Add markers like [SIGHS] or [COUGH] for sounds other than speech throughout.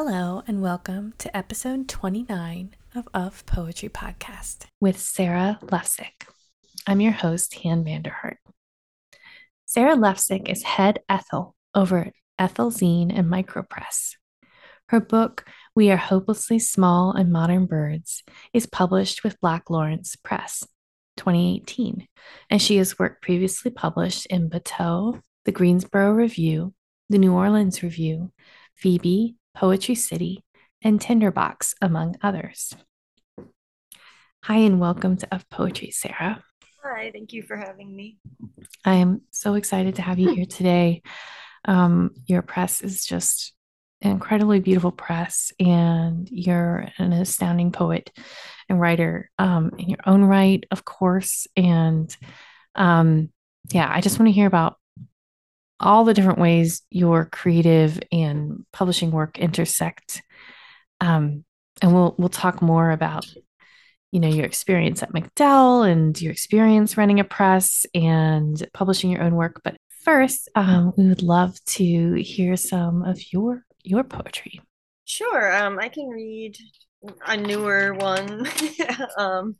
Hello, and welcome to episode 29 of Of Poetry Podcast with Sarah Lefsick. I'm your host, Han Vanderhart. Sarah Lefsick is head Ethel over at Ethel Zine and Micropress. Her book, We Are Hopelessly Small and Modern Birds, is published with Black Lawrence Press 2018, and she has worked previously published in Bateau, the Greensboro Review, the New Orleans Review, Phoebe, Poetry City, and Tinderbox, among others. Hi, and welcome to Of Poetry, Sarah. Hi, thank you for having me. I am so excited to have you here today. Um, your press is just an incredibly beautiful press, and you're an astounding poet and writer um, in your own right, of course. And um, yeah, I just want to hear about all the different ways your creative and publishing work intersect. Um, and we'll we'll talk more about you know your experience at McDowell and your experience running a press and publishing your own work. But first, um, we would love to hear some of your your poetry. Sure, um, I can read a newer one. [LAUGHS] um,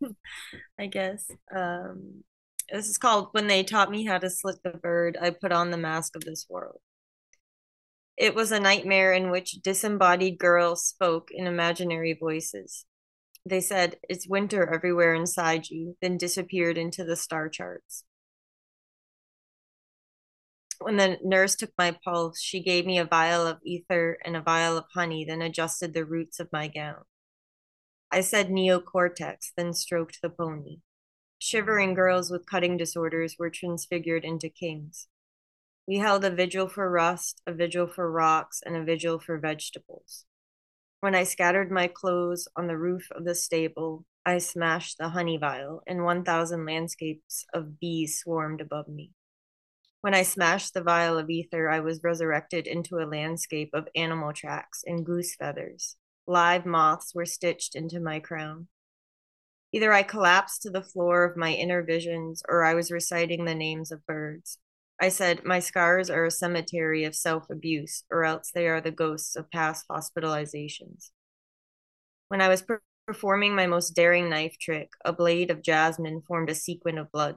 I guess. Um, this is called When They Taught Me How to Slit the Bird, I Put on the Mask of This World. It was a nightmare in which disembodied girls spoke in imaginary voices. They said, It's winter everywhere inside you, then disappeared into the star charts. When the nurse took my pulse, she gave me a vial of ether and a vial of honey, then adjusted the roots of my gown. I said neocortex, then stroked the pony. Shivering girls with cutting disorders were transfigured into kings. We held a vigil for rust, a vigil for rocks, and a vigil for vegetables. When I scattered my clothes on the roof of the stable, I smashed the honey vial, and 1,000 landscapes of bees swarmed above me. When I smashed the vial of ether, I was resurrected into a landscape of animal tracks and goose feathers. Live moths were stitched into my crown. Either I collapsed to the floor of my inner visions or I was reciting the names of birds. I said, My scars are a cemetery of self abuse, or else they are the ghosts of past hospitalizations. When I was per- performing my most daring knife trick, a blade of jasmine formed a sequin of blood.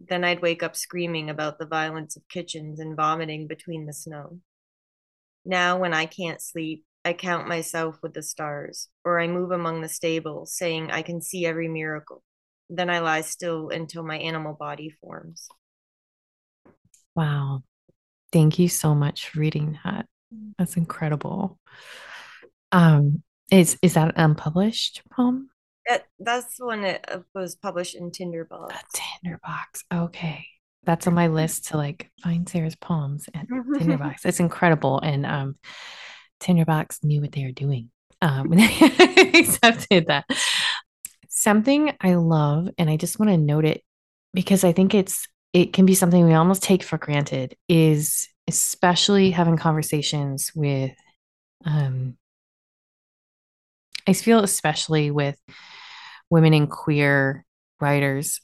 Then I'd wake up screaming about the violence of kitchens and vomiting between the snow. Now, when I can't sleep, I count myself with the stars, or I move among the stables, saying I can see every miracle. Then I lie still until my animal body forms. Wow. Thank you so much for reading that. That's incredible. Um, is is that an unpublished poem? That, that's when it uh, was published in Tinderbox. A Tinderbox. Okay. That's on my list to like find Sarah's poems and [LAUGHS] Tinderbox. It's incredible. And um Tinderbox knew what they were doing um, [LAUGHS] when they accepted that. Something I love, and I just want to note it because I think it's it can be something we almost take for granted, is especially having conversations with um I feel especially with women and queer writers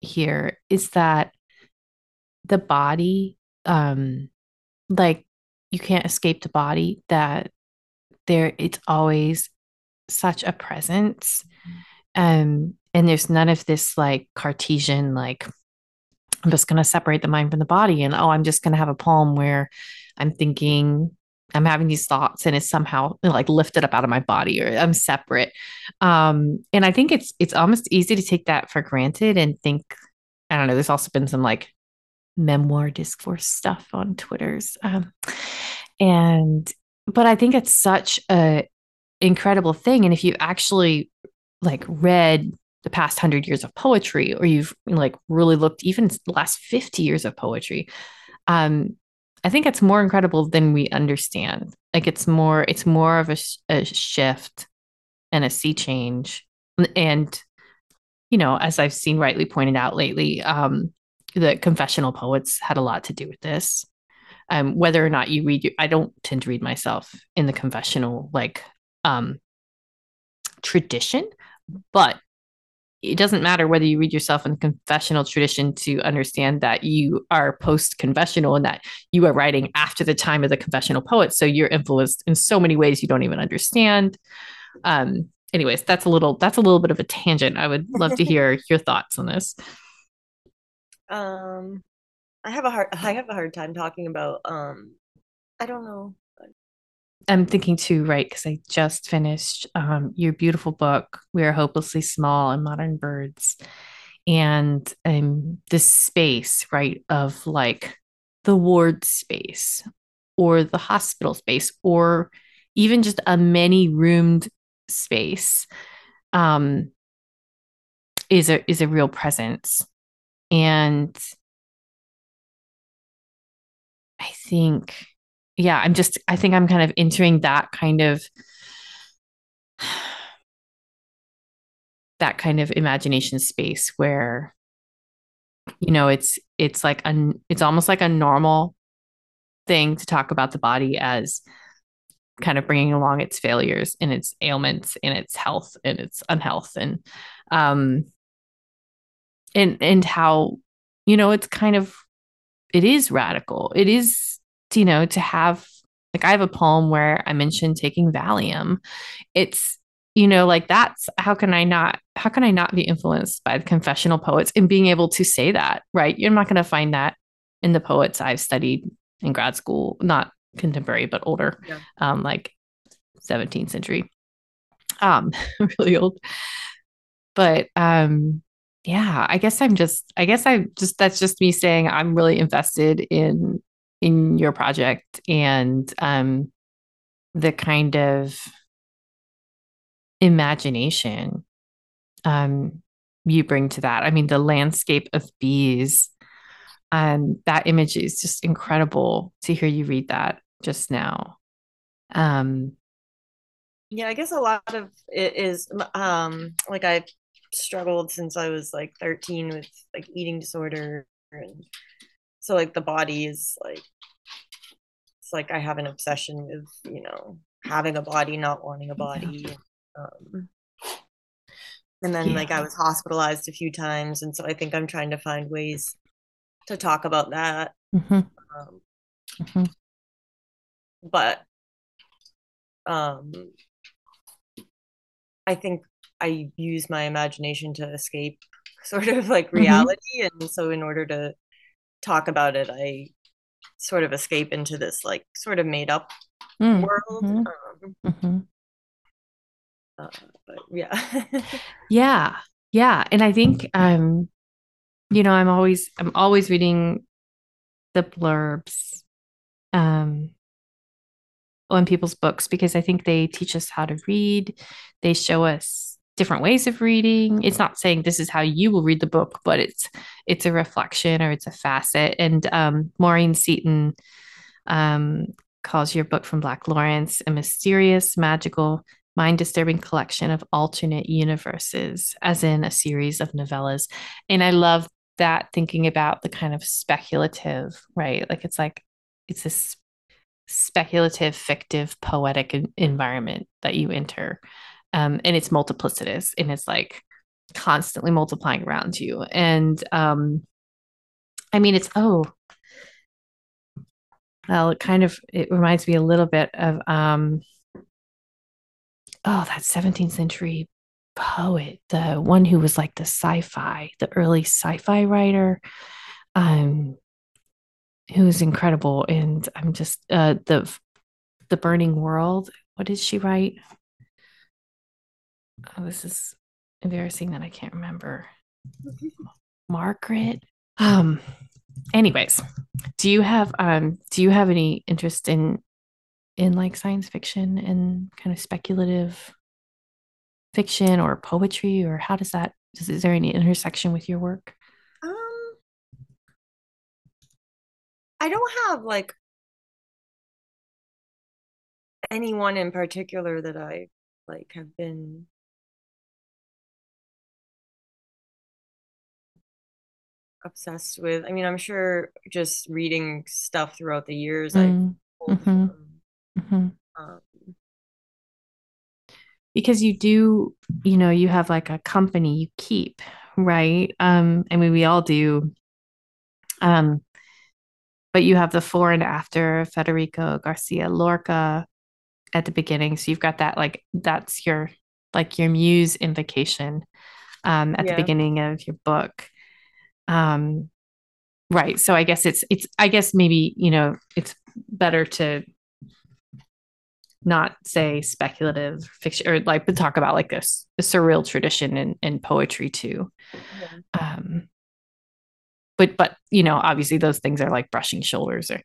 here is that the body um like you can't escape the body that there it's always such a presence. Um and there's none of this like cartesian like i'm just going to separate the mind from the body and oh i'm just going to have a poem where i'm thinking i'm having these thoughts and it's somehow like lifted up out of my body or i'm separate. Um and i think it's it's almost easy to take that for granted and think i don't know there's also been some like memoir discourse stuff on Twitters. Um, and but I think it's such a incredible thing. And if you actually like read the past hundred years of poetry, or you've like really looked even the last 50 years of poetry, um, I think it's more incredible than we understand. Like it's more, it's more of a, a shift and a sea change. And, you know, as I've seen rightly pointed out lately, um, the confessional poets had a lot to do with this. Um, whether or not you read, I don't tend to read myself in the confessional like um, tradition, but it doesn't matter whether you read yourself in the confessional tradition to understand that you are post confessional and that you are writing after the time of the confessional poet. So you're influenced in so many ways you don't even understand. Um, anyways, that's a little that's a little bit of a tangent. I would love to [LAUGHS] hear your thoughts on this. Um, I have a hard I have a hard time talking about um, I don't know. I'm thinking too, right? Because I just finished um, your beautiful book, We Are Hopelessly Small and Modern Birds. And um, this space, right, of like the ward space or the hospital space or even just a many roomed space um, is a is a real presence. And I think yeah, I'm just, I think I'm kind of entering that kind of, [SIGHS] that kind of imagination space where, you know, it's, it's like, a, it's almost like a normal thing to talk about the body as kind of bringing along its failures and its ailments and its health and its unhealth and, um, and, and how, you know, it's kind of, it is radical. It is you know, to have like I have a poem where I mentioned taking Valium. It's you know like that's how can i not how can i not be influenced by the confessional poets and being able to say that right you're not going to find that in the poets i've studied in grad school not contemporary but older yeah. um like 17th century um [LAUGHS] really old but um yeah i guess i'm just i guess i just that's just me saying i'm really invested in in your project and um, the kind of imagination um, you bring to that. I mean, the landscape of bees, um, that image is just incredible to hear you read that just now. Um, yeah, I guess a lot of it is um, like I've struggled since I was like 13 with like eating disorder and so like the body is like it's like i have an obsession with you know having a body not wanting a body um, and then yeah. like i was hospitalized a few times and so i think i'm trying to find ways to talk about that mm-hmm. Um, mm-hmm. but um i think i use my imagination to escape [LAUGHS] sort of like mm-hmm. reality mm-hmm. and so in order to talk about it, I sort of escape into this like sort of made up mm. world. Mm-hmm. Um, mm-hmm. Uh, but yeah, [LAUGHS] yeah, yeah, and I think um, you know, I'm always I'm always reading the blurbs um on people's books because I think they teach us how to read. They show us different ways of reading. It's not saying this is how you will read the book, but it's it's a reflection or it's a facet. And um, Maureen Seaton um, calls your book from Black Lawrence a mysterious, magical, mind disturbing collection of alternate universes, as in a series of novellas. And I love that thinking about the kind of speculative, right? Like it's like it's this speculative, fictive, poetic environment that you enter um, and it's multiplicitous and it's like constantly multiplying around you. And um i mean it's oh well it kind of it reminds me a little bit of um oh that 17th century poet the one who was like the sci-fi the early sci-fi writer um who's incredible. And i'm just uh the the burning world what did she write oh, this is embarrassing that I can't remember. Margaret. Um. Anyways, do you have um do you have any interest in in like science fiction and kind of speculative fiction or poetry or how does that is, is there any intersection with your work? Um I don't have like anyone in particular that I like have been obsessed with. I mean, I'm sure just reading stuff throughout the years, mm. I mm-hmm. mm-hmm. um, because you do, you know, you have like a company you keep, right? Um, I mean, we all do. Um, but you have the fore and after Federico Garcia Lorca at the beginning. So you've got that like that's your like your muse invocation um, at Yeah. the beginning of your book. Um, right. So I guess it's it's I guess maybe you know it's better to not say speculative fiction or like but talk about like this the surreal tradition in, in poetry too. Um, but but you know obviously those things are like brushing shoulders or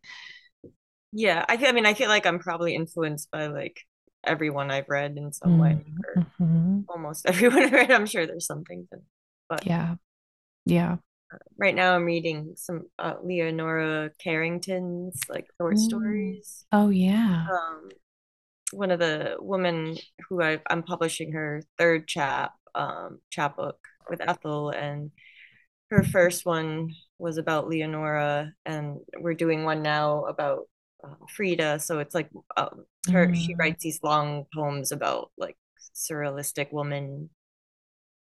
Yeah, I feel, I mean, I feel like I'm probably influenced by like everyone I've read in some way, or Mhm. almost [LAUGHS] everyone I've read. I'm sure there's something, but yeah yeah right now I'm reading some uh, Leonora Carrington's like short Mm. stories. oh yeah Um, one of the women who I, I'm publishing her third chap um chapbook with Ethel, and her first one was about Leonora, and we're doing one now about uh, Frida. So it's like um, her she Mm. writes these long poems about like surrealistic woman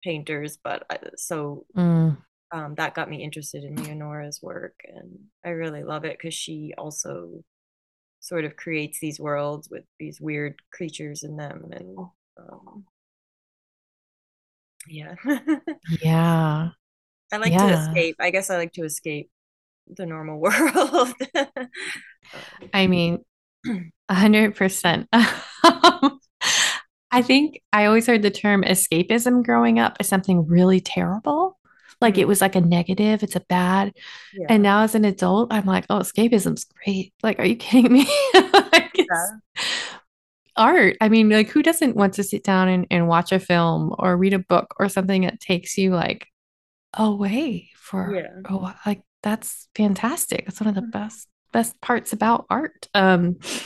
painters, but I, so Mm. Um, that got me interested in Leonora's work, and I really love it because she also sort of creates these worlds with these weird creatures in them, and um, yeah, [LAUGHS] yeah I like to escape. I guess I like to escape the normal [LAUGHS] world. I mean, a hundred percent. [LAUGHS] I think I always heard the term escapism growing up as something really terrible. Like it Mhm. was like a negative, it's a bad. yeah. And now as an adult, I'm like, oh, escapism's great. Like, are you [LAUGHS] kidding me? [LAUGHS] Like, Yeah. art. I mean, like, who doesn't want to sit down and, and watch a film or read a book or something that takes you like away for Yeah. a while? Like, that's fantastic. That's one of the best best parts about art. Um, [LAUGHS]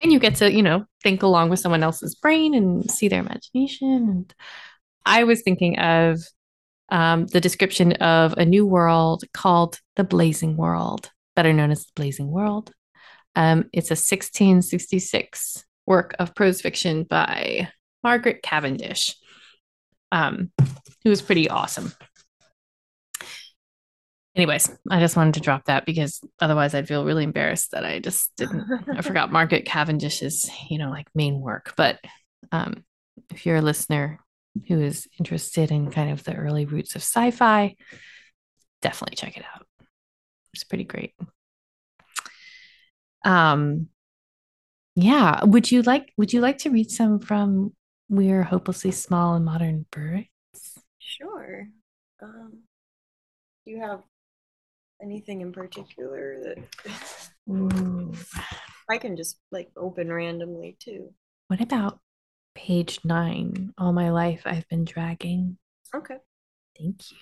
and you get to, you know, think along with someone else's brain and see their imagination. And I was thinking of um, the description of a new world called the Blazing World, better known as the Blazing World. Um, it's a 1666 work of prose fiction by Margaret Cavendish, um, who was pretty awesome. Anyways, I just wanted to drop that because otherwise I'd feel really embarrassed that I just didn't I forgot [LAUGHS] Margaret Cavendish's, you know, like main work. But um, if you're a listener who is interested in kind of the early roots of sci-fi, definitely check it out. It's pretty great. Um, yeah. Would you like would you like to read some from We're Hopelessly Small and Modern Birds? Sure. Um, do you have anything in particular that Ooh. I can just like open randomly too? What about page nine? All my life I've been dragging. Okay. Thank you.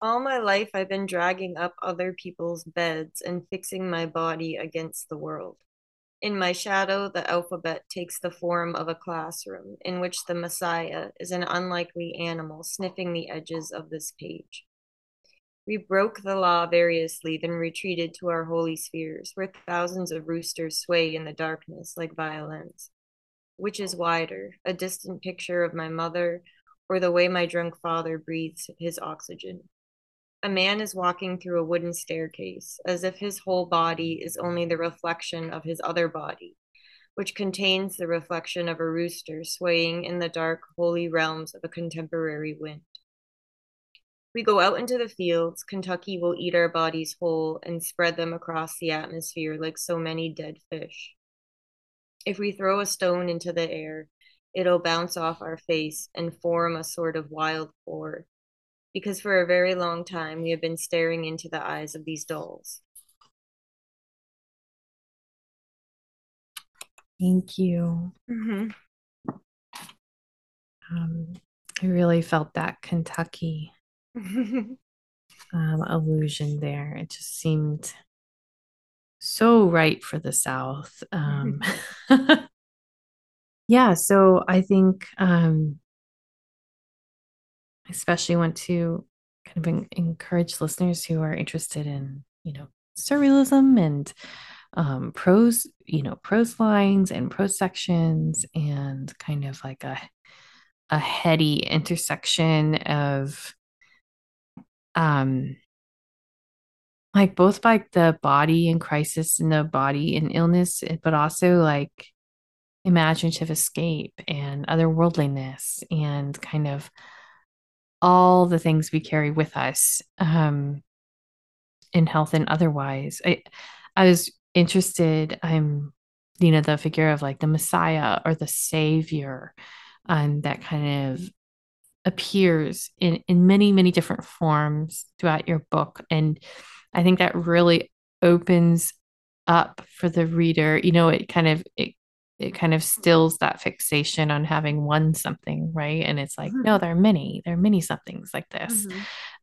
All my life, I've been dragging up other people's beds and fixing my body against the world. In my shadow, the alphabet takes the form of a classroom in which the Messiah is an unlikely animal sniffing the edges of this page. We broke the law variously, then retreated to our holy spheres, where thousands of roosters sway in the darkness like violins. Which is wider, a distant picture of my mother, or the way my drunk father breathes his oxygen? A man is walking through a wooden staircase, as if his whole body is only the reflection of his other body, which contains the reflection of a rooster swaying in the dark, holy realms of a contemporary wind. We go out into the fields. Kentucky will eat our bodies whole and spread them across the atmosphere like so many dead fish. If we throw a stone into the air, it'll bounce off our face and form a sort of wild core. Because for a very long time, we have been staring into the eyes of these dolls. Thank you. Mm-hmm. Um, I really felt that Kentucky [LAUGHS] um, illusion there. It just seemed so right for the South. Um, [LAUGHS] [LAUGHS] yeah, so I think um, I especially want to kind of en- encourage listeners who are interested in, you know, surrealism and um, prose, you know, prose lines and prose sections, and kind of like a a heady intersection of um like both like the body and crisis and the body and illness, but also like imaginative escape and otherworldliness and kind of all the things we carry with us um, in health and otherwise. I, I was interested, I'm, you know, the figure of like the Messiah or the Savior um, that kind of appears in, in many, many different forms throughout your book. And I think that really opens up for the reader. You know, it kind of, it it kind of stills that fixation on having one something, right? And it's like, mm-hmm. no, there are many, there are many somethings like this. Mm-hmm.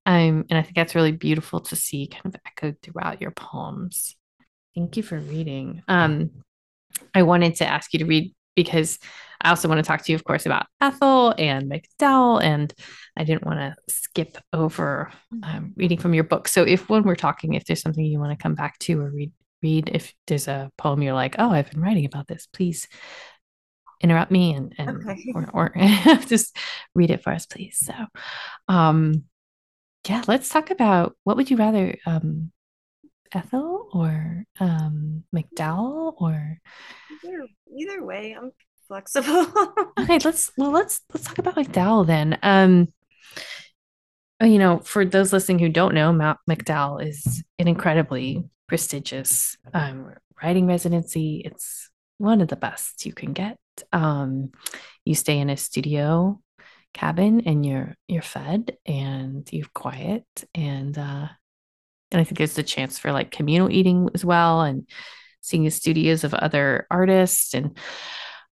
Um, and I think that's really beautiful to see kind of echoed throughout your poems. Thank you for reading. Um, I wanted to ask you to read because I also want to talk to you, of course, about Ethel and MacDowell, and I didn't want to skip over um, reading from your book. So, if when we're talking, if there's something you want to come back to or read read if there's a poem you're like, oh, I've been writing about this, please interrupt me and, and okay. or, or [LAUGHS] just read it for us, please. So, um, yeah, let's talk about what would you rather, um, Ethel or um, MacDowell or either, either way, I'm flexible. [LAUGHS] okay, let's well let's let's talk about MacDowell then. Um, you know, for those listening who don't know, Matt MacDowell is an incredibly prestigious um, writing residency. It's one of the best you can get. Um, you stay in a studio cabin and you're you're fed and you're quiet and uh, and I think there's the chance for like communal eating as well and seeing the studios of other artists and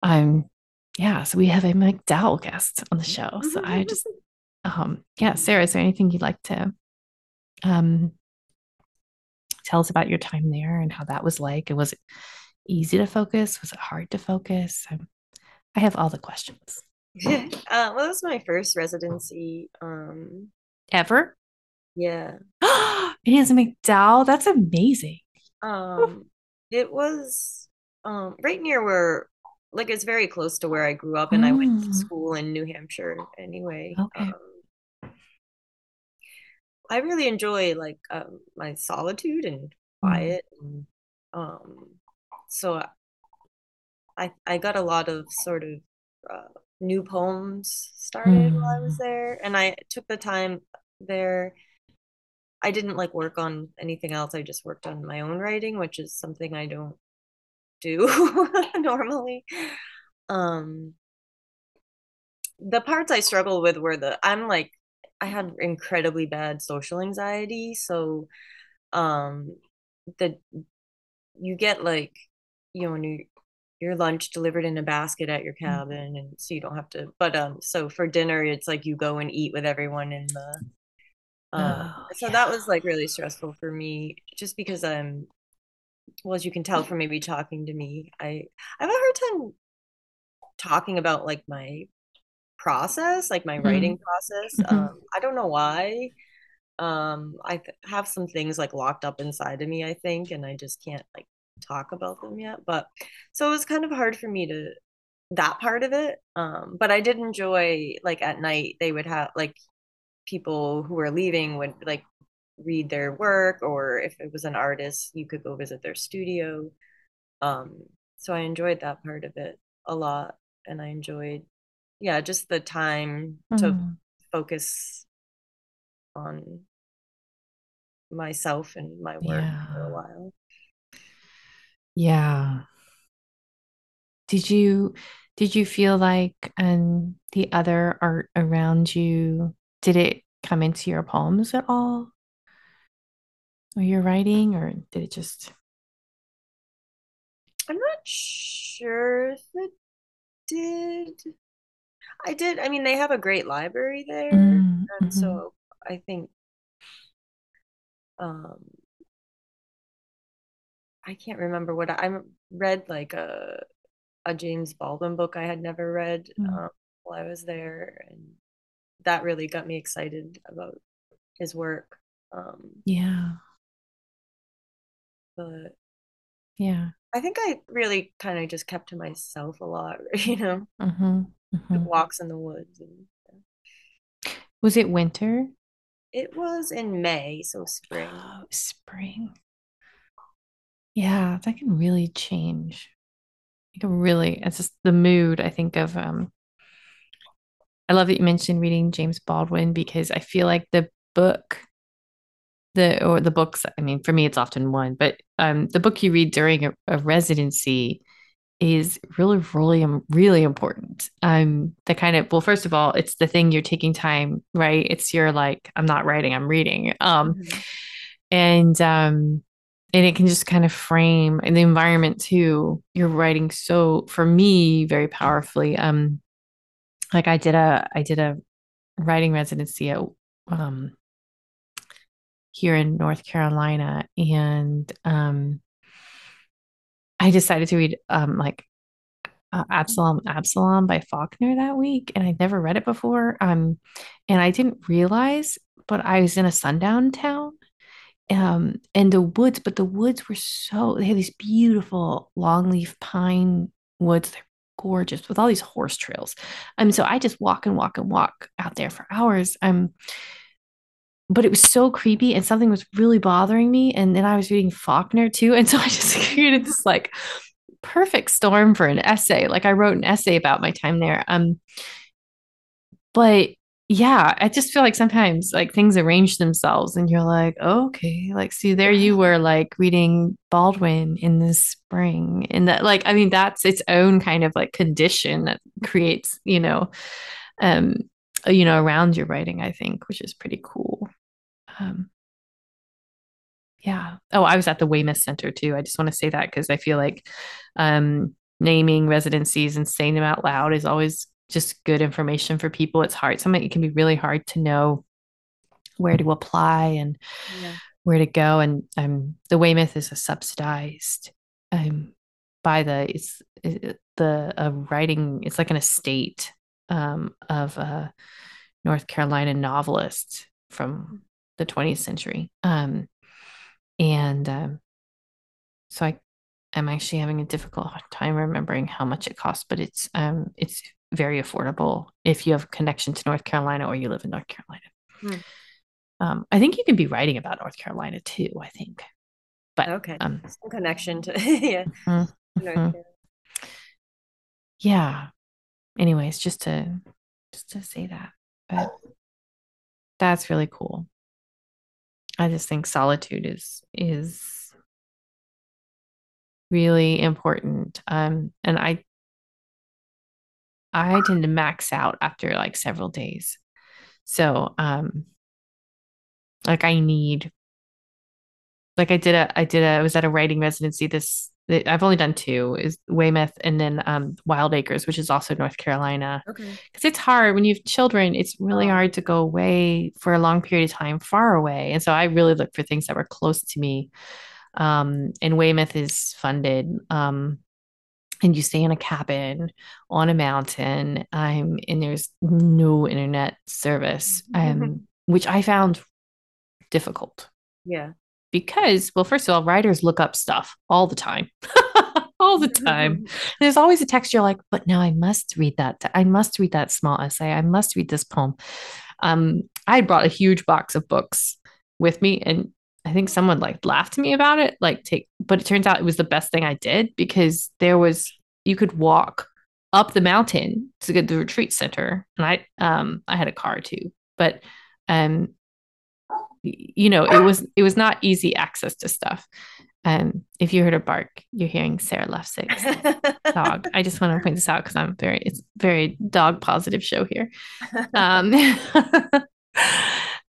um yeah so we have a MacDowell guest on the show so I just um yeah Sarah is there anything you'd like to um tell us about your time there and how that was like. And was it easy to focus? Was it hard to focus? I'm, I have all the questions. [LAUGHS] uh, well, it was my first residency. Um, Ever? Yeah. [GASPS] [GASPS] it is a MacDowell. That's amazing. Um, it was um right near where, like, it's very close to where I grew up, and mm. I went to mm. school in New Hampshire anyway. Okay. Um, I really enjoy like um, my solitude and mm-hmm. quiet. And, um, so I I got a lot of sort of uh, new poems started mm. while I was mm. there, and I took the time there. I didn't like work on anything else. I just worked on my own writing, which is something I don't do [LAUGHS] normally. Um, the parts I struggle with were the I'm like I had incredibly bad social anxiety. So um the you get like you know you, your lunch delivered in a basket at your mm. cabin and so you don't have to but um so for dinner it's like you go and eat with everyone in the um oh, so yeah. that was like really stressful for me just because I'm well as you can tell from maybe talking to me I I have a hard time talking about like my process, like my mm-hmm. writing process. Mm-hmm. Um, I don't know why. Um, I th- have some things like locked up inside of me, I think, and I just can't like talk about them yet. But so it was kind of hard for me to that part of it. Um, but I did enjoy like at night they would have like people who were leaving would like read their work or if it was an artist you could go visit their studio um so i enjoyed that part of it a lot and i enjoyed yeah just the time mm-hmm. to focus on myself and my work yeah. for a while yeah did you did you feel like and the other art around you did it come into your poems at all or your writing or did it just i'm not sure if it did I did. I mean, they have a great library there, mm-hmm. and so I think um I can't remember what I, I read like a a James Baldwin book I had never read mm. um, while I was there, and that really got me excited about his work. Um, yeah, but Yeah. I think I really kind of just kept to myself a lot, [LAUGHS] you know, hmm hmm walks in the woods. And, Was it winter? it was in May, so spring. Oh, spring. Yeah, that can really change. It can really, it's just the mood, I think, of um I love that you mentioned reading James Baldwin because I feel like the book the or the books, I mean, for me it's often one, but um the book you read during a, a residency is really, really, um, really important. Um, the kind of well, first of all, it's the thing you're taking time, right? It's your like, I'm not writing, I'm reading. Um, Mhm. and um, and it can just kind of frame and the environment too. You're writing so for me very powerfully. Um, like I did a I did a writing residency at um here in North Carolina, and um, I decided to read um like uh, Absalom Absalom by Faulkner that week, and I'd never read it before. Um, and I didn't realize, but I was in a sundown town, um, and the woods, but the woods were so they had these beautiful longleaf pine woods. They're gorgeous with all these horse trails. Um, so I just walk and walk and walk out there for hours. Um, but it was so creepy and something was really bothering me. And then I was reading Faulkner too. [LAUGHS] And so I just created this like perfect storm for an essay. Like I wrote an essay about my time there. Um, but yeah, I just feel like sometimes like things arrange themselves and you're like, oh, okay, like see there you were like reading Baldwin in the spring. And that like I mean that's its own kind of like condition that creates, you know, um, you know, around your writing, I think, which is pretty cool. Um, yeah. Oh, I was at the Weymouth Center too. I just want to say that because I feel like um, naming residencies and saying them out loud is always just good information for people. It's hard. Something it can be really hard to know where to apply and Yeah. where to go. And um, the Weymouth is a subsidized um, by the it's it, the a writing. It's like an estate um, of a North Carolina novelist from the 20th century. Um, and um, so I am actually having a difficult time remembering how much it costs, but it's um it's very affordable if you have a connection to North Carolina or you live in North Carolina. Hmm. Um, I think you can be writing about North Carolina too, I think. But Okay. um Some connection to [LAUGHS] yeah. mhm, North mhm. Yeah. Anyways, just to just to say that. But that's really cool. I just think solitude is is really important. Um, and I I tend to max out after like several days. So, um, like I need, like I did a, I did a, I was at a writing residency this, I've only done two is Weymouth and then um, Wildacres, which is also North Carolina. Okay. Because it's hard when you have children, it's really Oh. hard to go away for a long period of time, far away. And so I really look for things that were close to me. Um, and Weymouth is funded. Um, and you stay in a cabin on a mountain um, and there's no internet service um, which i found difficult. Yeah. because well first of all writers look up stuff all the time. [LAUGHS] All the time. There's always a text you're like but now i must read that i must read that small essay. I must read this poem. Um, i brought a huge box of books with me and I think someone like laughed at me about it, like take, but it turns out it was the best thing I did because there was you could walk up the mountain to get the retreat center, and I um I had a car too, but um you know it was it was not easy access to stuff. Um, if you heard a bark, you're hearing Sarah Lefsig's dog. I just want to point this out because I'm very it's very dog positive show here. [LAUGHS] Um, [LAUGHS]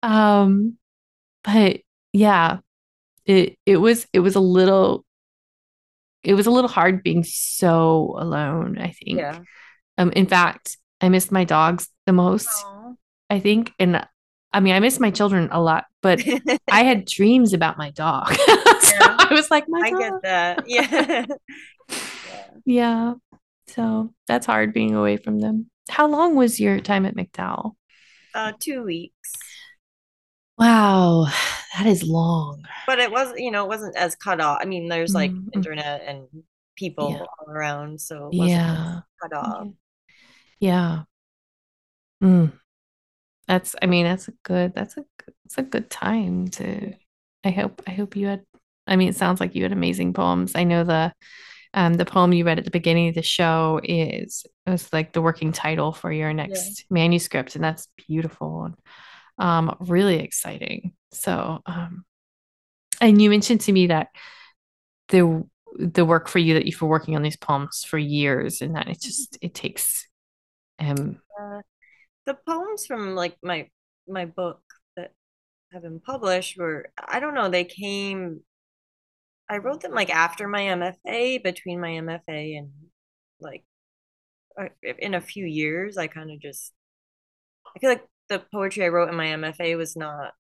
um, but yeah, it it was it was a little it was a little hard being so alone, I think. Yeah. Um, in fact, I missed my dogs the most, Aw. I think. And I mean, I miss my children a lot, but [LAUGHS] I had dreams about my dog. [LAUGHS] so Yeah. I was like, my dog. I get that. [LAUGHS] Yeah. Yeah. Yeah. So that's hard being away from them. How long was your time at MacDowell? Uh, two weeks. Wow, [SIGHS] that is long. But it was, you know, it wasn't as cut off. I mean, there's like Mm-mm. internet and people Yeah. all around, so it wasn't Yeah. cut off. Yeah. Yeah. Mm. That's, I mean, that's a good, that's a, good- that's a good time to, I hope, I hope you had, I mean, it sounds like you had amazing poems. I know the, um, the poem you read at the beginning of the show is, it was like the working title for your Yeah. next manuscript, and that's beautiful um, really exciting. So, um, and you mentioned to me that the, the work for you that you've been working on these poems for years and that it just, it takes, um, Uh, the poems from like my my book that have been published were I don't know, they came I wrote them like after my MFA, between my MFA and like uh, in a few years, I kind of just I feel like the poetry I wrote in my MFA was not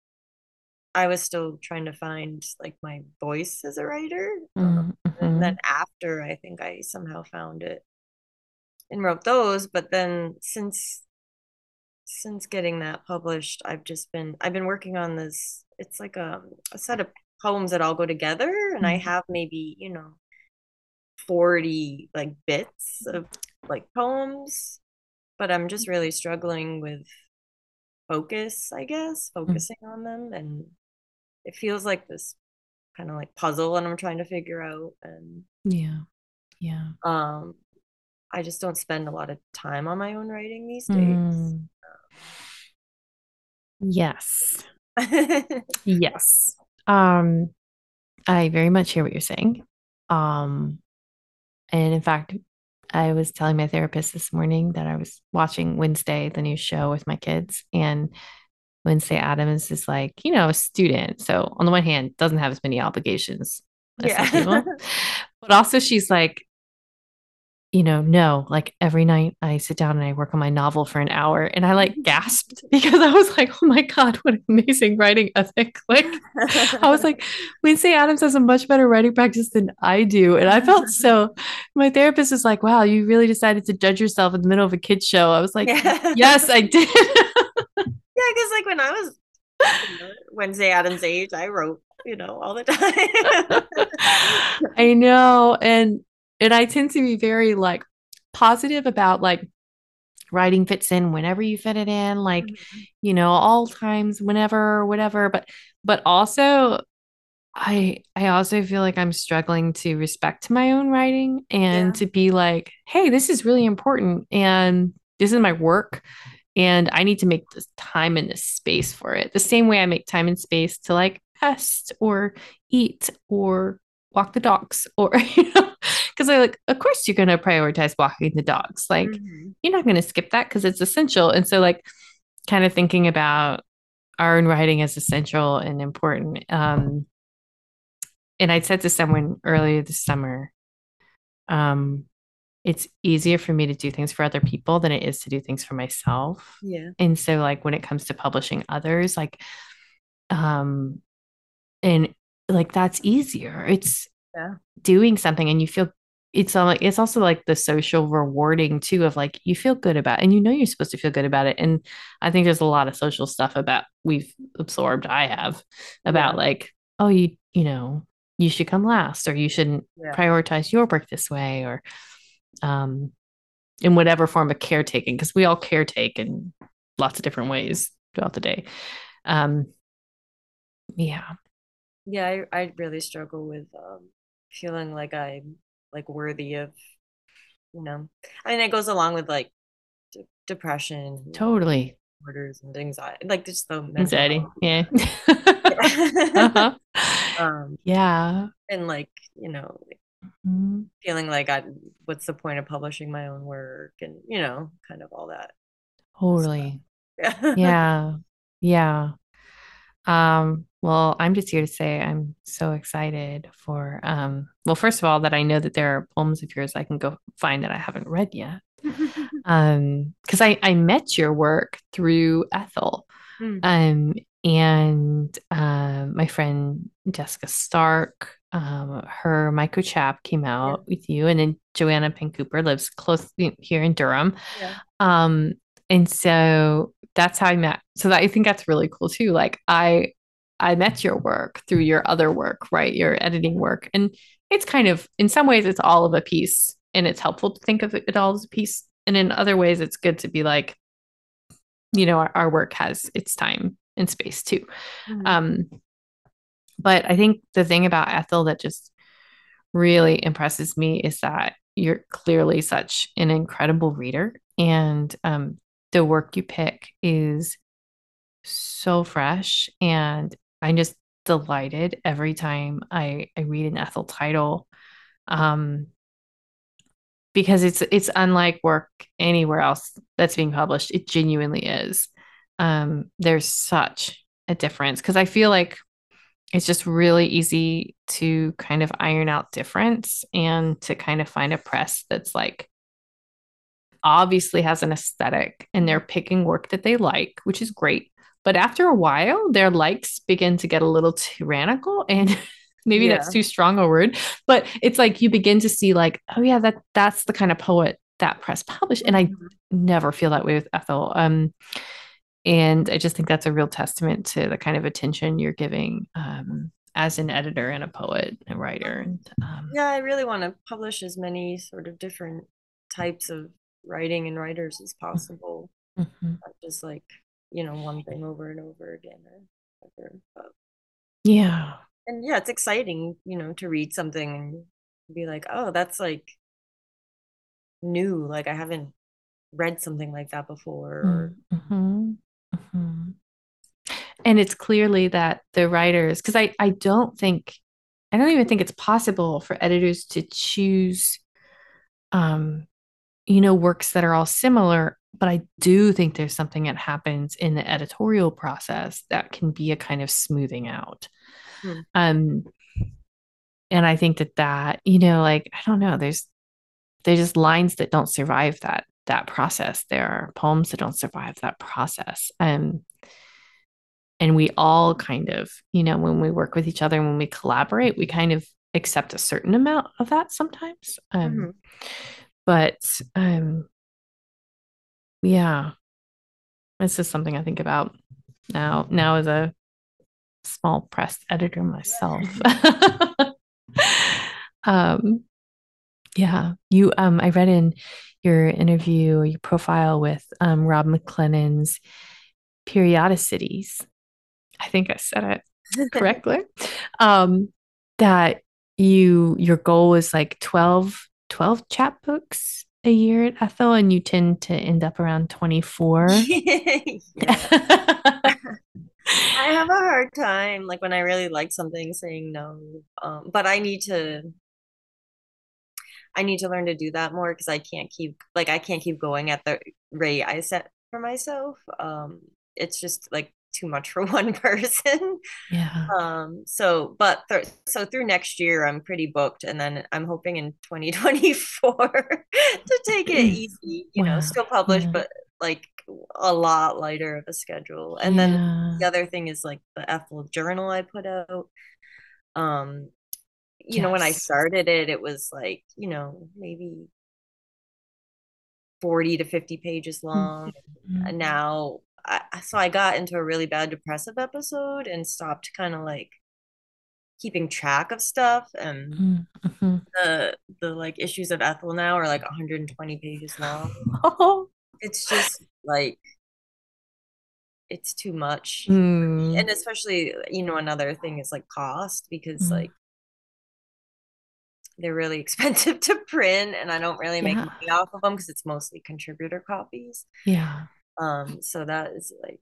I was still trying to find like my voice as a writer. Um, and then mhm. after I think I somehow found it and wrote those, but then since since getting that published, I've just been I've been working on this. It's like a, a set of poems that all go together, and I Mhm. have maybe you know 40 like bits of like poems, but I'm just really struggling with focus, I guess, Mhm. focusing on them, and it feels like this kind of like puzzle, and I'm trying to figure out, and Yeah. Yeah. um, I just don't spend a lot of time on my own writing these days. Mm. Yes. [LAUGHS] Yes. Um, I very much hear what you're saying. Um, and in fact, I was telling my therapist this morning that I was watching Wednesday, the new show with my kids, and Wednesday Addams is like, you know, a student. So on the one hand, doesn't have as many obligations as some Yeah. people, [LAUGHS] but also she's like, you know, no, like every night I sit down and I work on my novel for an hour and I like mm-hmm. gasped [LAUGHS] because I was like, oh my God, what amazing writing ethic. [LAUGHS] Like, I was like, Wednesday Addams has a much better writing practice than I do. And I felt so, [LAUGHS] my therapist was like, wow, you really decided to judge yourself in the middle of a kid's show. I was like, Yeah. yes, I did. Yeah, because like when I was Wednesday Addams age, I wrote, you know, all the time. I know. And, and I tend to be very like positive about like writing fits in whenever you fit it in, like, mm-hmm. you know, all times, whenever, whatever. But, but also, I I also feel like I'm struggling to respect my own writing and Yeah. to be like, hey, this is really important and this is my work and I need to make this time and this space for it. The same way I make time and space to like rest or eat or walk the dogs or [LAUGHS] you know because I like of course you're going to prioritize walking the dogs. Like Mhm. you're not going to skip that because it's essential. And so like kind of thinking about our own writing as essential and important. Um and I said to someone earlier this summer, um, it's easier for me to do things for other people than it is to do things for myself. Yeah. And so like when it comes to publishing others, like um and like that's easier. It's Yeah. doing something and you feel it's like it's also like the social rewarding too of like you feel good about it and you know you're supposed to feel good about it. And I think there's a lot of social stuff about we've absorbed, I have, about Yeah. like, oh, you you know, you should come last or you shouldn't Yeah. prioritize your work this way or um in whatever form of caretaking, because we all caretake in lots of different ways throughout the day. Um yeah. Yeah, I, I really struggle with um feeling like I'm like worthy of, you know. I mean, it goes along with like de depression Totally. disorders and anxiety, like just the Anxiety. health. Yeah. Yeah. [LAUGHS] uh-huh. Um, Yeah. and like, you know, like Mhm. feeling like I, what's the point of publishing my own work and, you know, kind of all that. Totally. Yeah. [LAUGHS] Yeah. Yeah. Um, well, I'm just here to say I'm so excited for um well, first of all, that I know that there are poems of yours I can go find that I haven't read yet. [LAUGHS] Um, because I I met your work through Ethel. Mm, Um, and um, my friend Jessica Stark, um, her micro chap came yeah. out with you, and then Joanna Penn Cooper lives close here in Durham. Yeah. Um, and so that's how I met. So that, I think that's really cool too. Like I I met your work through your other work, right? Your editing work. And it's kind of in some ways it's all of a piece and it's helpful to think of it all as a piece. And in other ways it's good to be like, you know, our, our work has its time and space too. Mm-hmm. Um but I think the thing about Ethel that just really impresses me is that you're clearly such an incredible reader and um, the work you pick is so fresh and i'm just delighted every time i i read an ethel title um because it's it's unlike work anywhere else that's being published it genuinely is um there's such a difference because i feel like it's just really easy to kind of iron out difference and to kind of find a press that's like obviously has an aesthetic and they're picking work that they like, which is great. But after a while, their likes begin to get a little tyrannical [LAUGHS] and maybe yeah. that's too strong a word, but it's like you begin to see like, oh yeah, that that's the kind of poet that press published. And I mm-hmm. never feel that way with Ethel. Um, and I just think that's a real testament to the kind of attention you're giving um, as an editor and a poet and writer. And um, yeah, I really want to publish as many sort of different types of writing and writers as possible. Mm-hmm. Just like, you know, one thing over and over again or whatever. But, yeah. And yeah, it's exciting, you know, to read something and be like, oh, that's like new. Like I haven't read something like that before. Mm-hmm. Mm-hmm. And it's clearly that the writers, because I, I don't think, I don't even think it's possible for editors to choose um, you know, works that are all similar, but I do think there's something that happens in the editorial process that can be a kind of smoothing out. Hmm. Um, and I think that that, you know, like, I don't know, there's, there's just lines that don't survive that, that process. There are poems that don't survive that process. Um, and we all kind of, you know, when we work with each other and when we collaborate, we kind of accept a certain amount of that sometimes. Um, mm-hmm but um yeah. This is something i think about now now as a small press editor myself. [LAUGHS] Um yeah you um i read in your interview your profile with um rob mclennan's periodicities. I think i said it [LAUGHS] correctly. Um that you your goal was like 12 12 chapbooks a year at Ethel, and you tend to end up around 24. [LAUGHS] [LAUGHS] I have a hard time, like when I really like something, saying no. Um, but I need to, I need to learn to do that more because I can't keep, like, I can't keep going at the rate I set for myself. Um, it's just like too much for [LAUGHS] one person. Yeah. Um so but th- so through next year I'm pretty booked and then I'm hoping in 2024 [LAUGHS] to take it easy, you wow. know, still publish yeah. but like a lot lighter of a schedule. And yeah. then the other thing is like the Ethel journal I put out. Um you yes. know when I started it it was like, you know, maybe 40 to 50 pages long. Mm-hmm. And now I, so I got into a really bad depressive episode and stopped kind of like keeping track of stuff and mm-hmm. the the like issues of Ethel now are like 120 pages long. Oh. [LAUGHS] It's just like it's too much. Mm. And especially, you know, another thing is like cost because mm. like they're really [LAUGHS] expensive to print and I don't really make yeah. money off of them because it's mostly contributor copies. Yeah. Um, so that is like,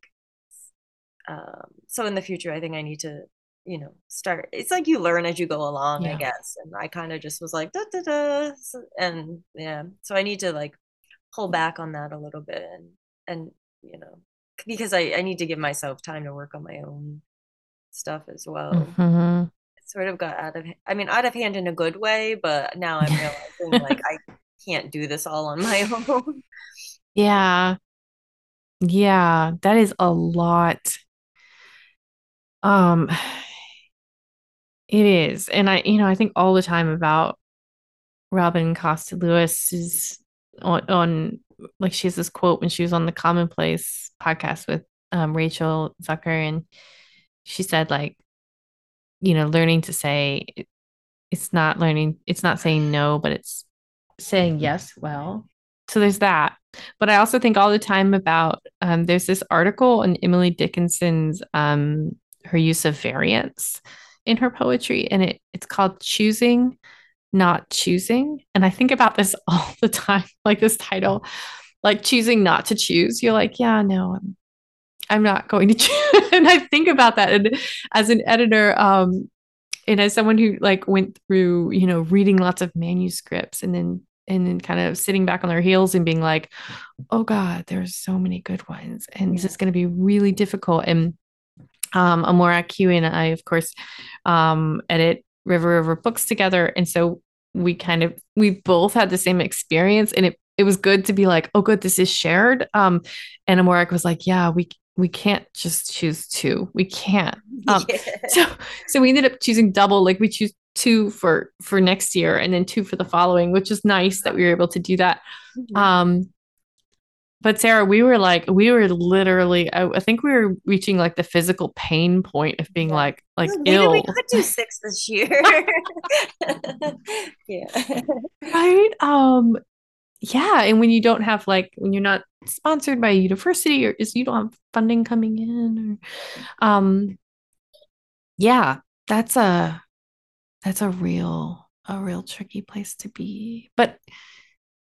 um, so in the future, I think I need to, you know, start. It's like you learn as you go along, yeah. I guess. And I kind of just was like, da da da, and yeah. So I need to like pull back on that a little bit, and and you know, because I I need to give myself time to work on my own stuff as well. Mm-hmm. It sort of got out of, I mean, out of hand in a good way, but now I'm [LAUGHS] realizing like I can't do this all on my [LAUGHS] own. Yeah. Yeah, that is a lot. Um, it is. And I, you know, I think all the time about Robin Coste Lewis's on, on like she has this quote when she was on the Commonplace podcast with um, Rachel Zucker, and she said like, you know, learning to say it's not learning, it's not saying no, but it's saying yes well. So there's that. But I also think all the time about um, there's this article on Emily Dickinson's um, her use of variance in her poetry, and it it's called choosing, not choosing. And I think about this [LAUGHS] all the time, like this title, like choosing not to choose. You're like, yeah, no, I'm I'm not going to [LAUGHS] choose. and I think about that. And as an editor, um, and as someone who like went through, you know, reading lots of manuscripts and then and then kind of sitting back on their heels and being like, oh God, there's so many good ones. And yeah. this is going to be really difficult. And um, Amorak Huey and I, of course, um, edit River River books together. And so we kind of, we both had the same experience. And it, it was good to be like, oh, good, this is shared. Um, and Amorak was like, yeah, we, we can't just choose two. We can't. Um, [LAUGHS] yeah. So, so we ended up choosing double. Like we choose two for for next year and then two for the following which is nice that we were able to do that. Mm-hmm. um but sarah we were like we were literally I, I, think we were reaching like the physical pain point of being like like Maybe ill. we could do six this year. [LAUGHS] Yeah. Right? Um yeah and when you don't have like when you're not sponsored by a university or is you don't have funding coming in or um yeah that's a that's a real a real tricky place to be but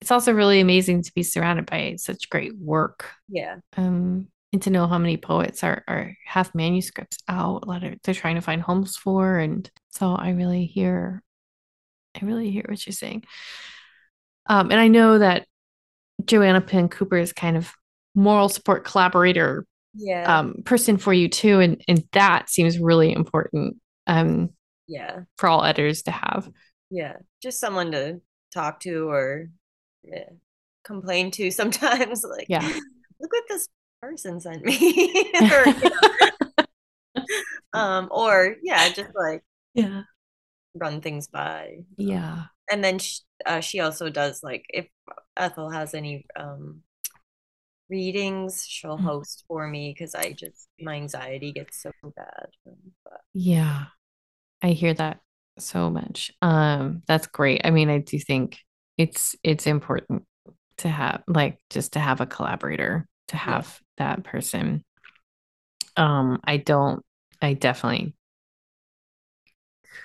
it's also really amazing to be surrounded by such great work yeah. um and to know how many poets are are have manuscripts out that they're trying to find homes for and so i really hear i really hear what you're saying. Um and i know that joanna penn cooper is kind of moral support collaborator yeah. um person for you too and and that seems really important um yeah. for all editors to have. Yeah. Just someone to talk to or yeah, complain to [LAUGHS] sometimes like yeah. [GASPS] Look what this person sent me. [LAUGHS] Or, [LAUGHS] um or yeah just like yeah. run things by yeah. and then she, uh, she also does like if ethel has any um readings she'll mm-hmm. host for me because i just my anxiety gets so bad but. yeah I hear that so much. Um, that's great. I mean, I do think it's it's important to have like just to have a collaborator, to have yeah. that person. Um, I don't I definitely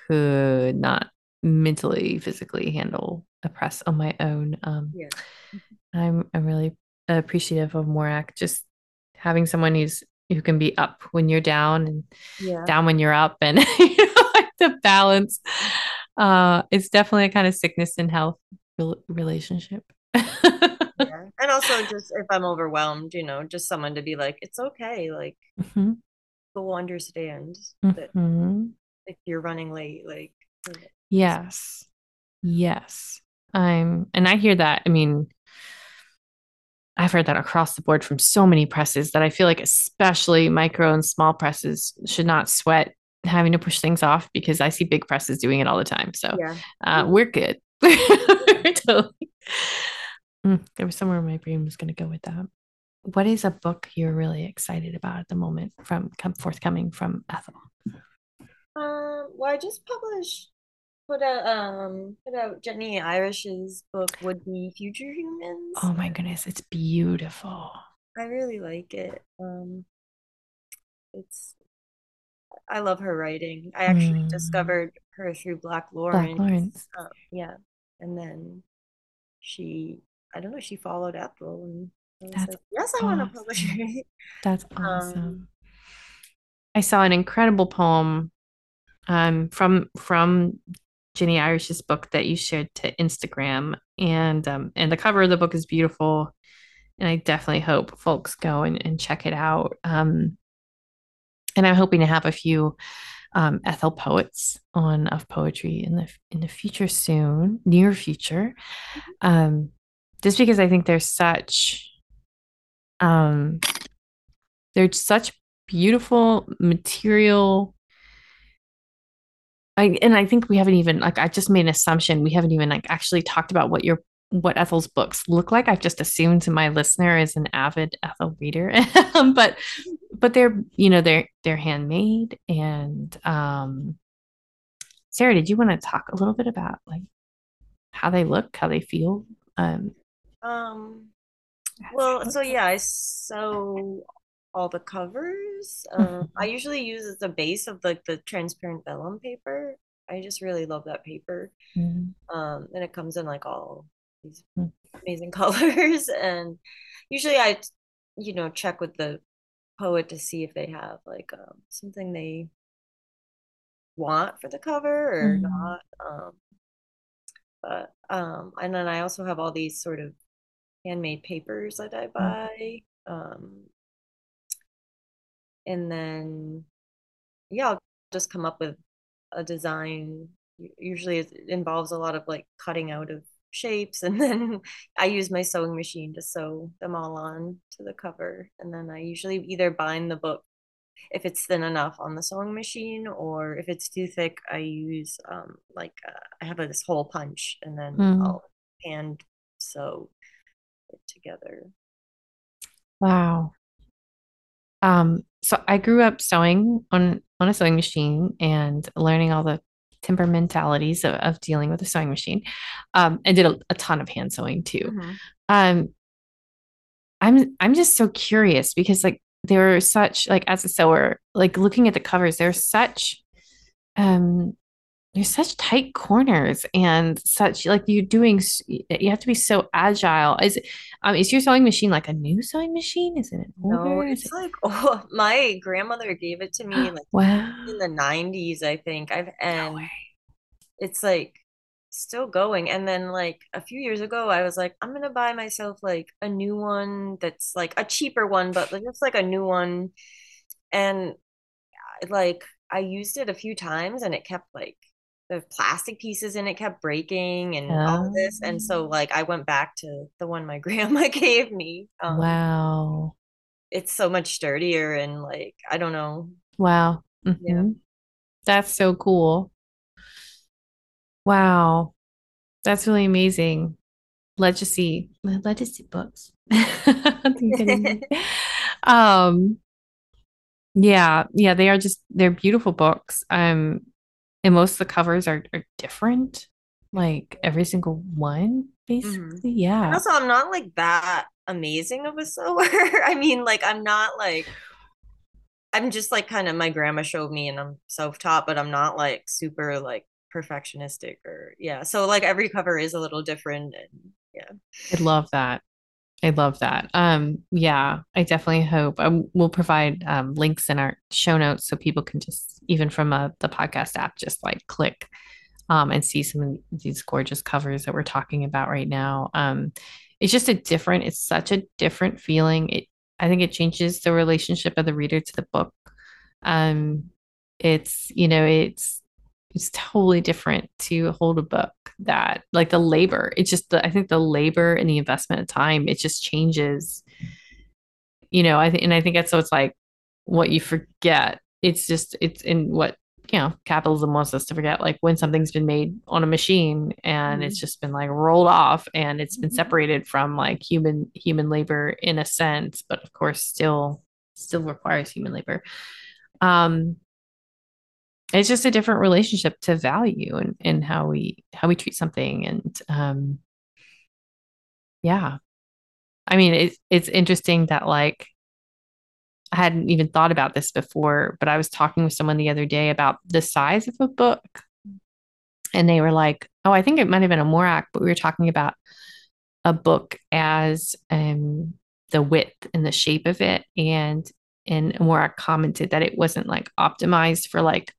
could not mentally, physically handle a press on my own. Um yeah. I'm I'm really appreciative of Morak just having someone who's who can be up when you're down and yeah. down when you're up and [LAUGHS] you know the balance. Uh, it's definitely a kind of sickness and health relationship. [LAUGHS] yeah. And also, just if I'm overwhelmed, you know, just someone to be like, it's okay. Like, mm-hmm. will understand that mm-hmm. if you're running late, like, yes, yes. I'm, and I hear that. I mean, I've heard that across the board from so many presses that I feel like, especially micro and small presses, should not sweat having to push things off because I see big presses doing it all the time. So yeah. uh, we're good. [LAUGHS] totally. [LAUGHS] Mm, there was somewhere my brain was going to go with that. What is a book you're really excited about at the moment from come forthcoming from Ethel? Um, well, I just published put out um put out Jenny Irish's book Would Be Future Humans. Oh my goodness, it's beautiful. I really like it. Um, it's I love her writing. I actually mm. discovered her through Black Lawrence. Black Lawrence. Uh, yeah. And then she, I don't know, she followed Ethel and That's like, yes, I want to publish it. That's um, awesome. Um, I saw an incredible poem um, from from Jenny Irish's book that you shared to Instagram, and um, and the cover of the book is beautiful, and I definitely hope folks go and, and check it out. Um, and I'm hoping to have a few um, Ethel poets on of poetry in the in the future soon, near future. Mm-hmm. Um, just because I think there's such um, there's such beautiful material. I, and I think we haven't even like I just made an assumption we haven't even like actually talked about what your what Ethel's books look like. I've just assumed my listener is an avid Ethel reader, [LAUGHS] but but they're you know they're they're handmade and um Sarah, did you want to talk a little bit about like how they look, how they feel? Um, um well, so yeah, I sew all the covers. Um, I mm-hmm. usually use as a base of like the transparent vellum paper. I just really love that paper. Mm-hmm. Um, and it comes in like all these mm-hmm. amazing [LAUGHS] colors. And usually I, you know, check with the poet to see if they have like um, something they want for the cover or mm-hmm. not. Um, but um, and then I also have all these sort of handmade papers that I mm. buy. Um, and then yeah, I'll just come up with a design. Usually it involves a lot of like cutting out of shapes and [LAUGHS] then I use my sewing machine to sew them all on to the cover. And then I usually either bind the book if it's thin enough on the sewing machine or if it's too thick i use um like uh, i have a, this hole punch and then mm. i'll hand sew it together wow um so i grew up sewing on on a sewing machine and learning all the temperamentalities of, of dealing with a sewing machine um and did a, a ton of hand sewing too mm-hmm. um i'm i'm just so curious because like there are such like as a sewer, like looking at the covers, there's such um there's such tight corners and such like you're doing you have to be so agile. Is um is your sewing machine like a new sewing machine? Is it no it's it... like [LAUGHS] oh my grandmother gave it to me like wow. in the 90s i think. I've and no it's like still going. And then like a few years ago, I was like, I'm gonna buy myself like a new one that's like a cheaper one, but just like a new one. And like I used it a few times and it kept like the plastic pieces in it kept breaking and all of this. And so oh. like I went back to the one my [LAUGHS] grandma gave me. Um, wow. It's so much sturdier and like I don't know. Wow. Mm-hmm. Yeah. That's so cool. Wow. That's really amazing. Legacy, legacy books. [LAUGHS] [LAUGHS] um yeah, yeah, they are just they're beautiful books. Um and most of the covers are, are different. Like every single one, basically. Mm-hmm. Yeah. And also I'm not like that amazing of a sewer. [LAUGHS] I mean, like I'm not like I'm just like kind of my grandma showed me and I'm self-taught, but I'm not like super like perfectionistic or yeah so like every cover is a little different and yeah i love that i love that. Um yeah i definitely hope um, we'll provide um, links in our show notes so people can just even from a, uh, the podcast app just like click um, and see some of these gorgeous covers that we're talking about right now. Um it's just a different it's such a different feeling. It i think it changes the relationship of the reader to the book. Um it's you know it's it's totally different to hold a book that like the labor it's just the i think the labor and the investment of time it just changes you know i think and i think that's so it's like what you forget it's just it's in what you know capitalism wants us to forget like when something's been made on a machine and mm-hmm. it's just been like rolled off and it's been mm-hmm. separated from like human human labor in a sense but of course still still requires human labor um it's just a different relationship to value and, and how we how we treat something. And um yeah. I mean it's it's interesting that like i hadn't even thought about this before but i was talking with someone the other day about the size of a book. And they were like oh i think it might have been Amorak but we were talking about a book as um the width and the shape of it. And and Morak commented that it wasn't like optimized for like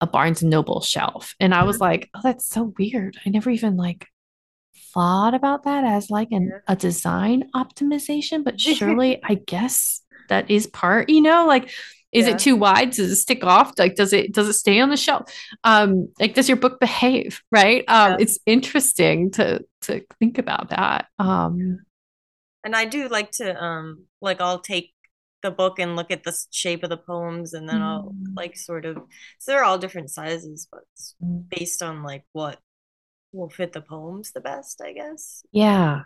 a Barnes and Noble shelf. And I was mm-hmm. like, oh, that's so weird. I never even like thought about that as like an, a design optimization, but [LAUGHS] surely I guess that is part, you know, like is yeah. it too wide? Does it stick off? Like does it does it stay on the shelf? Um, like does your book behave? Right. Um, yeah. it's interesting to to think about that. Um and I do like to um like I'll take the book and look at the shape of the poems and then mm. I'll like sort of so they're all different sizes but mm. based on like what will fit the poems the best, I guess. Yeah.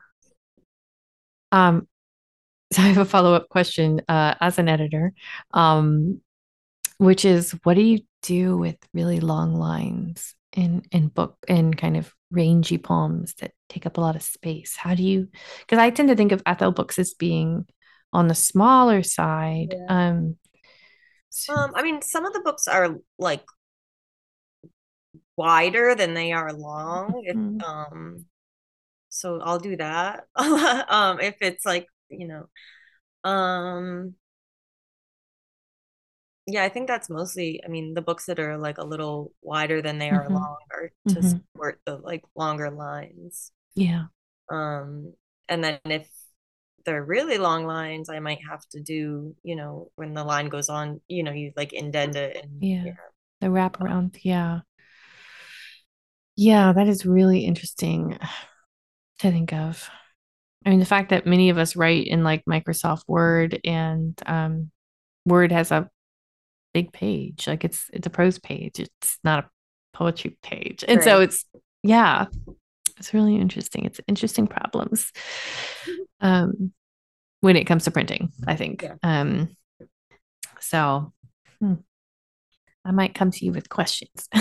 Um, [LAUGHS] so I have a follow-up question uh, as an editor, um, which is what do you do with really long lines in in book in kind of rangy poems that take up a lot of space? How do you because I tend to think of Ethel books as being on the smaller side. Yeah. Um, Um, I mean, some of the books are like wider than they are long. If, Mhm. um, so I'll do that. [LAUGHS] Um, if it's like, you know, um, yeah, I think that's mostly, I mean, the books that are like a little wider than they are Mhm. long are to Mhm. support the like longer lines. yeah. Um, and then if they're really long lines, I might have to do, you know, when the line goes on, you know, you like indent it and Yeah. The wraparound. Yeah. Yeah, that is really interesting [SIGHS] to think of. I mean, the fact that many of us write in like Microsoft Word and um, Word has a big page, like it's it's a prose page. It's not a poetry page. And so it's yeah, it's really interesting. It's interesting problems. [LAUGHS] Um, when it comes to printing, I think. Yeah. Um, so hmm, I might come to you with questions. [LAUGHS]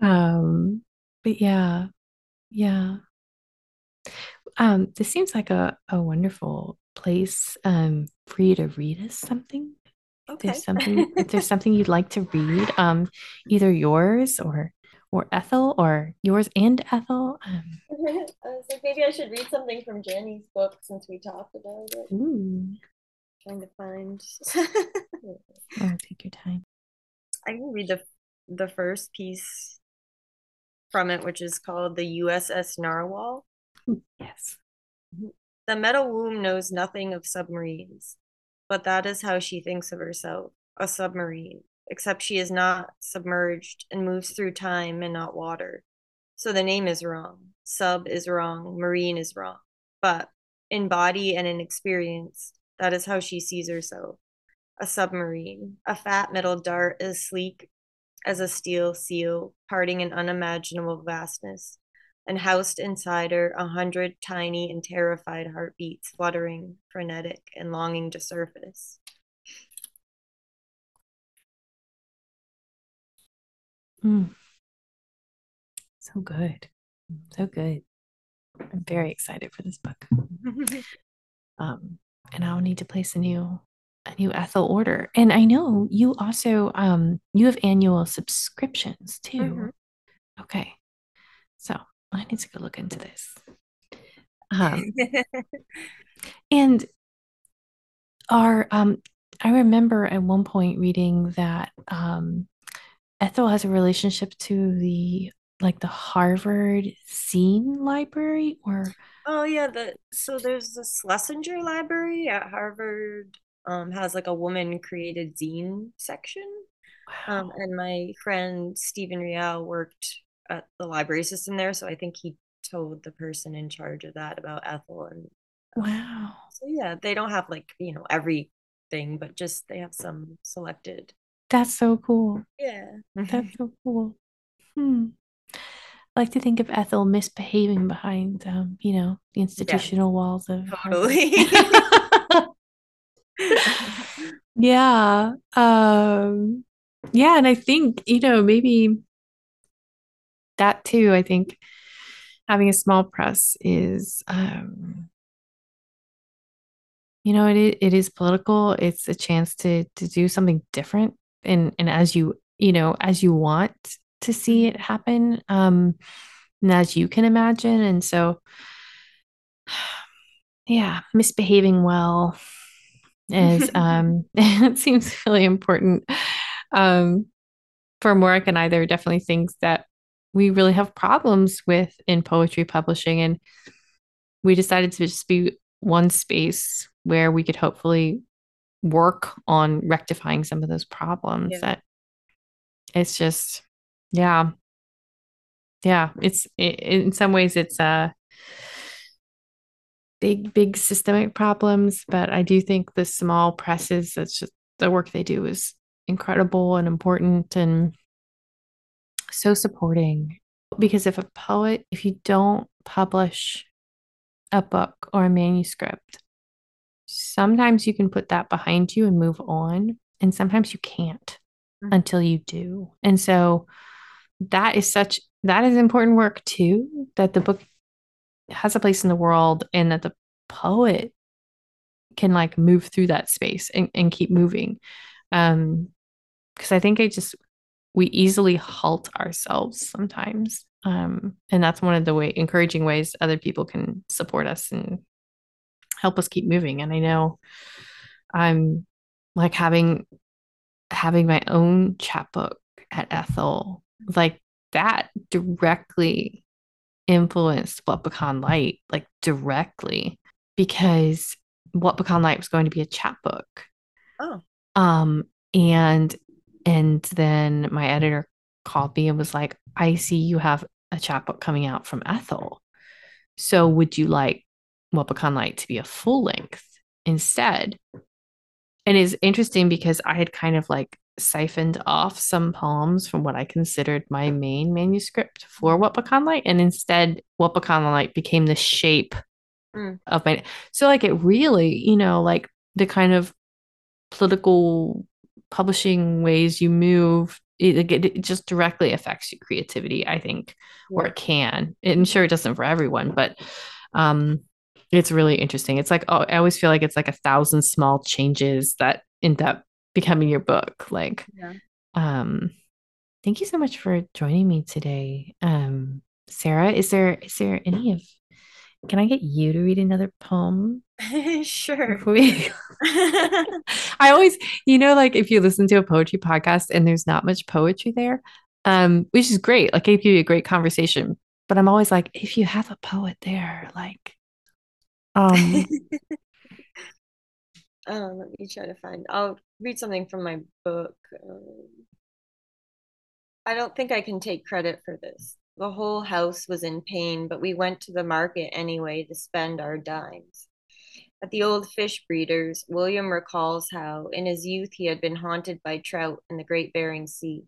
Um, but yeah, yeah. Um, this seems like a, a wonderful place um for you to read us something. If Okay. there's something, if there's something you'd like to read, um, either yours or or Ethel or yours and Ethel. Um, [LAUGHS] I was like, maybe I should read something from Jenny's book since we talked about it. ooh, Trying to find. [LAUGHS] oh, take your time. I can read the the first piece from it, which is called the USS Narwhal. Yes. The metal womb knows nothing of submarines, but that is how she thinks of herself, a submarine, except she is not submerged and moves through time and not water. So the name is wrong. Sub is wrong. Marine is wrong. But in body and in experience, that is how she sees herself. A submarine, a fat metal dart as sleek as a steel seal, parting in unimaginable vastness, and housed inside her a hundred tiny and terrified heartbeats, fluttering, frenetic, and longing to surface. Mm. So good. So good. I'm very excited for this book. [LAUGHS] Um, and I'll need to place a new a new Ethel order. And I know you also um you have annual subscriptions too. Mhm. Okay. So I need to go look into this. Um, [LAUGHS] and our um I remember at one point reading that um Ethel has a relationship to the like the Harvard Zine Library or oh yeah, the so there's the Schlesinger Library at Harvard um has like a woman created zine section. Um, and my friend Stephen Rial worked at the library system there, so I think he told the person in charge of that about Ethel. And Wow. so, yeah, they don't have like, you know, everything, but just they have some selected. That's so cool. Yeah. That's [LAUGHS] so cool. Hmm. I like to think of Ethel misbehaving behind, um, you know, the institutional walls of Totally. [LAUGHS] [LAUGHS] Yeah. Um, yeah, and I think, you know, maybe that too, I think having a small press is um, you know, it it is political. It's a chance to to do something different and and as you, you know, as you want to see it happen, um, and as you can imagine. And so [SIGHS] yeah, misbehaving well is [LAUGHS] um [LAUGHS] it seems really important. Um for Morik and I, there are definitely things that we really have problems with in poetry publishing. And we decided to just be one space where we could hopefully work on rectifying some of those problems Yeah. that it's just, yeah. Yeah. It's i in some ways, it's a big, big systemic problems. But I do think the small presses, that's just the work they do is incredible and important. And so supporting because if a poet, if you don't publish a book or a manuscript, sometimes you can put that behind you and move on, and sometimes you can't mm-hmm. until you do. And so that is such that is important work too that the book has a place in the world and that the poet can like move through that space and, and keep moving um because i think i just we easily halt ourselves sometimes um and that's one of the way encouraging ways other people can support us and help us keep moving and i know i'm like having having my own chapbook at ethel like that directly influenced what Pecan Light, like directly, because what Pecan Light was going to be a chapbook. Oh. Um, and and then my editor called me and was like, I see you have a chapbook coming out from Ethel. So would you like Pecan Light to be a full length instead? And it's interesting because I had kind of like siphoned off some poems from what I considered my main manuscript for Light, and instead, Light became the shape mm. of my. So, like, it really, you know, like the kind of political publishing ways you move, it, it just directly affects your creativity, I think, yeah. or it can. And sure, it doesn't for everyone, but um, it's really interesting. It's like, oh, I always feel like it's like a thousand small changes that end up becoming your book. Like yeah. um thank you so much for joining me today. Um sarah is there is there any of can i get you to read another poem? [LAUGHS] Sure. [LAUGHS] I always you know like if you listen to a poetry podcast and there's not much poetry there um which is great like it give you a great conversation. But i'm always like if you have a poet there like um um, [LAUGHS] let me try to find. I'll read something from my book. Um, I don't think I can take credit for this. The whole house was in pain, but we went to the market anyway to spend our dimes. At the old fish breeders, William recalls how, in his youth, he had been haunted by trout in the Great Bering Sea.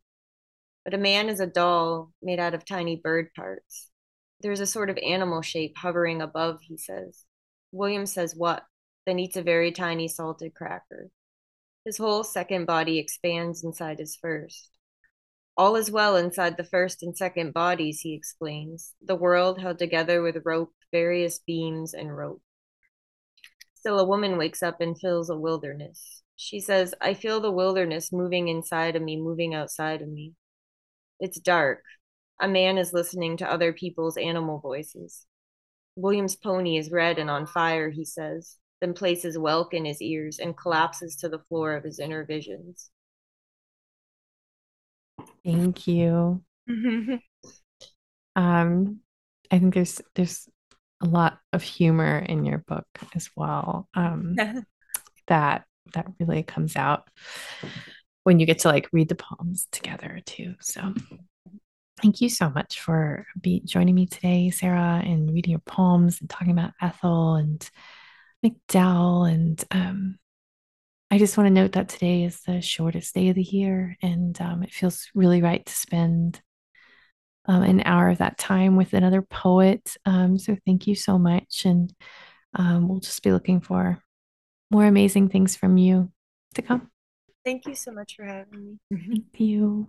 But a man is a doll made out of tiny bird parts. There's a sort of animal shape hovering above, he says. William says, What? Then eats a very tiny salted cracker. His whole second body expands inside his first. All is well inside the first and second bodies, he explains, the world held together with rope, various beams, and rope. Still, a woman wakes up and feels a wilderness. She says, I feel the wilderness moving inside of me, moving outside of me. It's dark. A man is listening to other people's animal voices. William's pony is red and on fire, he says then places whelk in his ears and collapses to the floor of his inner visions. Thank you. [LAUGHS] um, I think there's there's a lot of humor in your book as well. Um, [LAUGHS] that that really comes out when you get to like read the poems together too. So thank you so much for be joining me today, Sarah, and reading your poems and talking about Ethel and MacDowell. And um, I just want to note that today is the shortest day of the year, and um, it feels really right to spend um, an hour of that time with another poet. Um, so thank you so much. And um, we'll just be looking for more amazing things from you to come. Thank you so much for having me. Thank you.